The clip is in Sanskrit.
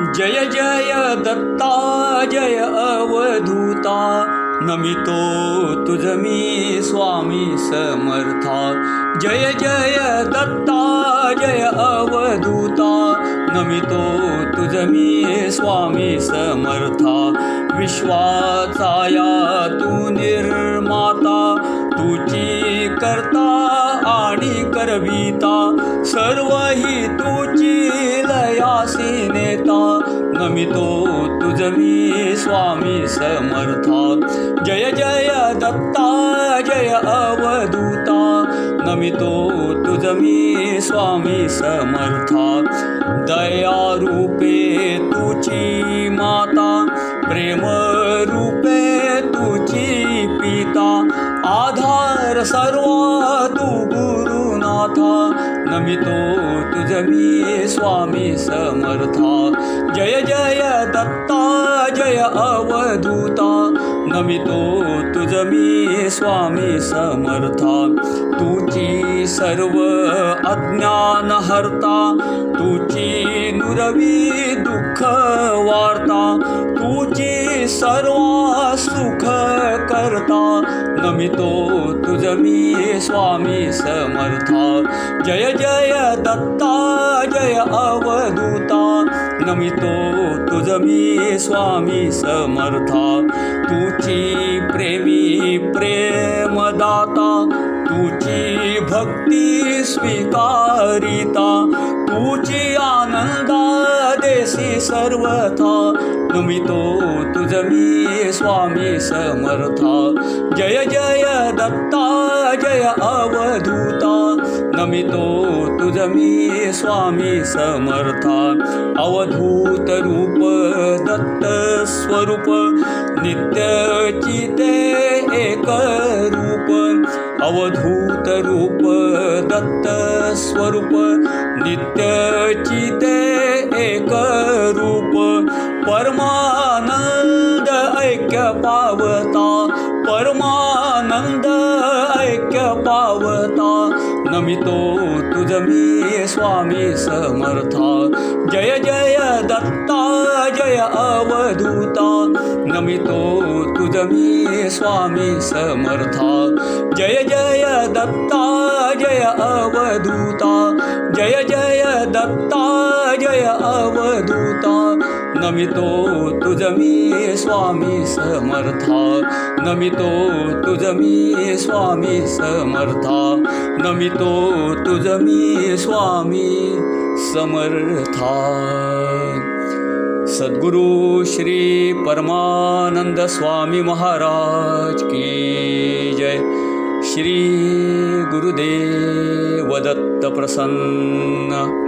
जय जय दत्ता जय अवधूता नमितो तुझमी स्वामी समर्था। जय जय दत्ता जय अवधूता नमितो तुझमी स्वामी समर्था। विश्वाचाया तू निर्माता तुची करता आणि करविता। सर्व ही तुची नमितो तुझमी स्वामी समर्था। जय जय दत्ता जय अवधूता। नमितो तुझमी स्वामी समर्था। दयारूपे तुची माता प्रेमरूपे तुची पिता। आधार सर्वा तू गुरुनाथा नमितो तुझमी स्वामी समर्था। जय जय दत्ता जय अवधूता। नमितो तुझमी स्वामी समर्था। तुची सर्व अज्ञान हरता तुची नुरवी दुःख वार्ता तुची सर्व सुख करता। नमितो तुझमी स्वामी समर्था। जय जय दत्ता जय अवधूता। नमितो स्वामी समर्था। तुची प्रेमी प्रेमदाता तुची भक्ती स्वीकारिता। तुची आनंदा देसी सर्वथा। नमितो तुझमी स्वामी समर्था। जय जय दत्ता जय अवधूता नमितो तुझमी स्वामी समर्था। अवधूत रूप दत्त स्वरूप नित्यचिते एक रूप। अवधूत रूप दत्त स्वरूप नित्यचिते एक रूप। परमानंद ऐक्य पावता, परमानंद ऐक्य पावता। नमितो तुझमी स्वामी समर्था। जय जय दत्ता जय अवधूता। नमितो तुझमी स्वामी समर्था। जय जय दत्ता जय अवधूता। जय जय दत्ता जय अवधूता नमितो तुझमी स्वामी समर्था। नमितो तुझमी स्वामी समर्था। नमितो तुझमी स्वामी समर्था। सद्गुरु श्री परमानंद स्वामी महाराज की जय। श्री गुरुदेव दत्त प्रसन्न